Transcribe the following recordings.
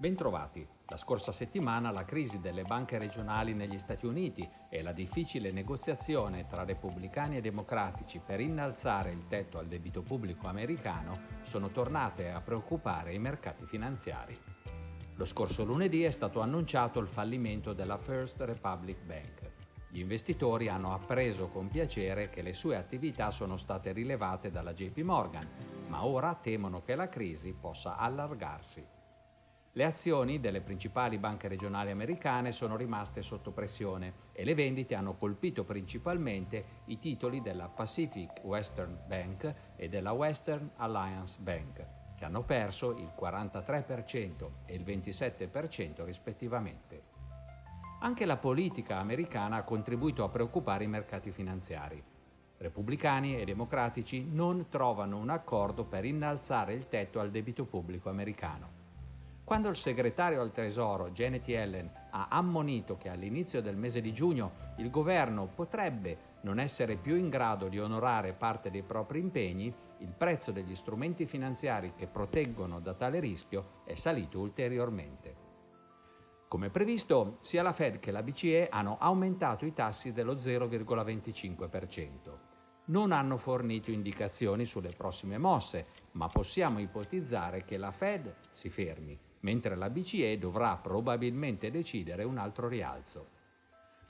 Bentrovati. La scorsa settimana la crisi delle banche regionali negli Stati Uniti e la difficile negoziazione tra repubblicani e democratici per innalzare il tetto al debito pubblico americano sono tornate a preoccupare i mercati finanziari. Lo scorso lunedì è stato annunciato il fallimento della First Republic Bank. Gli investitori hanno appreso con piacere che le sue attività sono state rilevate dalla JP Morgan, ma ora temono che la crisi possa allargarsi. Le azioni delle principali banche regionali americane sono rimaste sotto pressione e le vendite hanno colpito principalmente i titoli della Pacific Western Bank e della Western Alliance Bank, che hanno perso il 43% e il 27% rispettivamente. Anche la politica americana ha contribuito a preoccupare i mercati finanziari. Repubblicani e democratici non trovano un accordo per innalzare il tetto al debito pubblico americano. Quando il segretario al Tesoro Janet Yellen ha ammonito che all'inizio del mese di giugno il governo potrebbe non essere più in grado di onorare parte dei propri impegni, il prezzo degli strumenti finanziari che proteggono da tale rischio è salito ulteriormente. Come previsto, sia la Fed che la BCE hanno aumentato i tassi dello 0,25%. Non hanno fornito indicazioni sulle prossime mosse, ma possiamo ipotizzare che la Fed si fermi mentre la BCE dovrà probabilmente decidere un altro rialzo.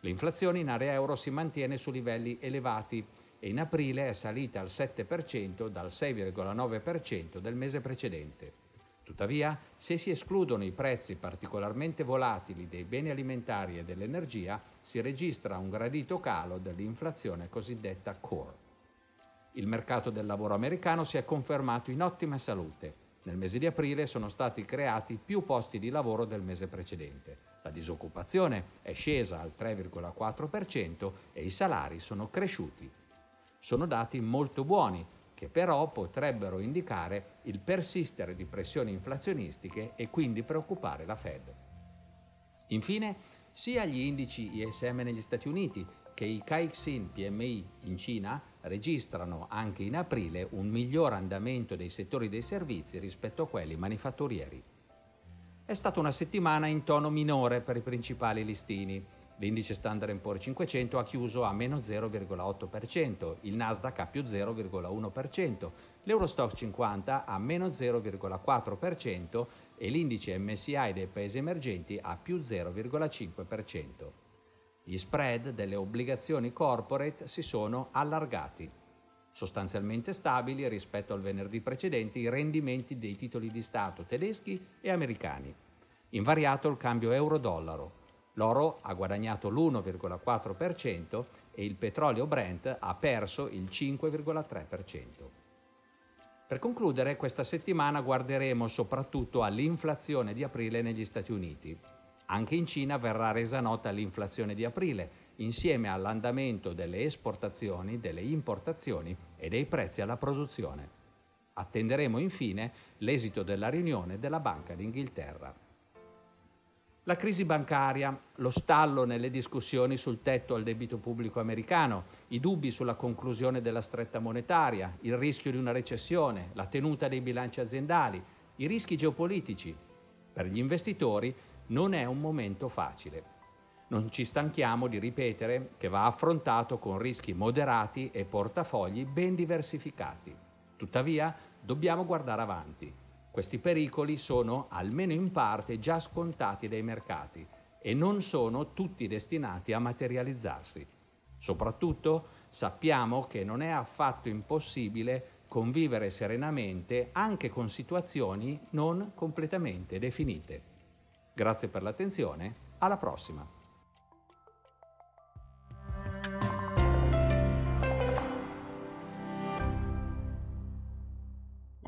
L'inflazione in area euro si mantiene su livelli elevati e in aprile è salita al 7% dal 6,9% del mese precedente. Tuttavia, se si escludono i prezzi particolarmente volatili dei beni alimentari e dell'energia, si registra un gradito calo dell'inflazione cosiddetta core. Il mercato del lavoro americano si è confermato in ottima salute nel mese di aprile sono stati creati più posti di lavoro del mese precedente. La disoccupazione è scesa al 3,4% e i salari sono cresciuti. Sono dati molto buoni che però potrebbero indicare il persistere di pressioni inflazionistiche e quindi preoccupare la Fed. Infine, sia gli indici ISM negli Stati Uniti che i Caixin PMI in Cina registrano anche in aprile un miglior andamento dei settori dei servizi rispetto a quelli manifatturieri. È stata una settimana in tono minore per i principali listini. L'indice Standard Poor's 500 ha chiuso a meno 0,8%, il Nasdaq a più 0,1%, l'Eurostock 50 a meno 0,4% e l'indice MSI dei paesi emergenti a più 0,5%. Gli spread delle obbligazioni corporate si sono allargati. Sostanzialmente stabili rispetto al venerdì precedente i rendimenti dei titoli di Stato tedeschi e americani. Invariato il cambio euro-dollaro. L'oro ha guadagnato l'1,4% e il petrolio Brent ha perso il 5,3%. Per concludere, questa settimana guarderemo soprattutto all'inflazione di aprile negli Stati Uniti. Anche in Cina verrà resa nota l'inflazione di aprile, insieme all'andamento delle esportazioni, delle importazioni e dei prezzi alla produzione. Attenderemo infine l'esito della riunione della Banca d'Inghilterra. La crisi bancaria, lo stallo nelle discussioni sul tetto al debito pubblico americano, i dubbi sulla conclusione della stretta monetaria, il rischio di una recessione, la tenuta dei bilanci aziendali, i rischi geopolitici. Per gli investitori non è un momento facile. Non ci stanchiamo di ripetere che va affrontato con rischi moderati e portafogli ben diversificati. Tuttavia, dobbiamo guardare avanti. Questi pericoli sono, almeno in parte, già scontati dai mercati e non sono tutti destinati a materializzarsi. Soprattutto sappiamo che non è affatto impossibile convivere serenamente anche con situazioni non completamente definite. Grazie per l'attenzione, alla prossima!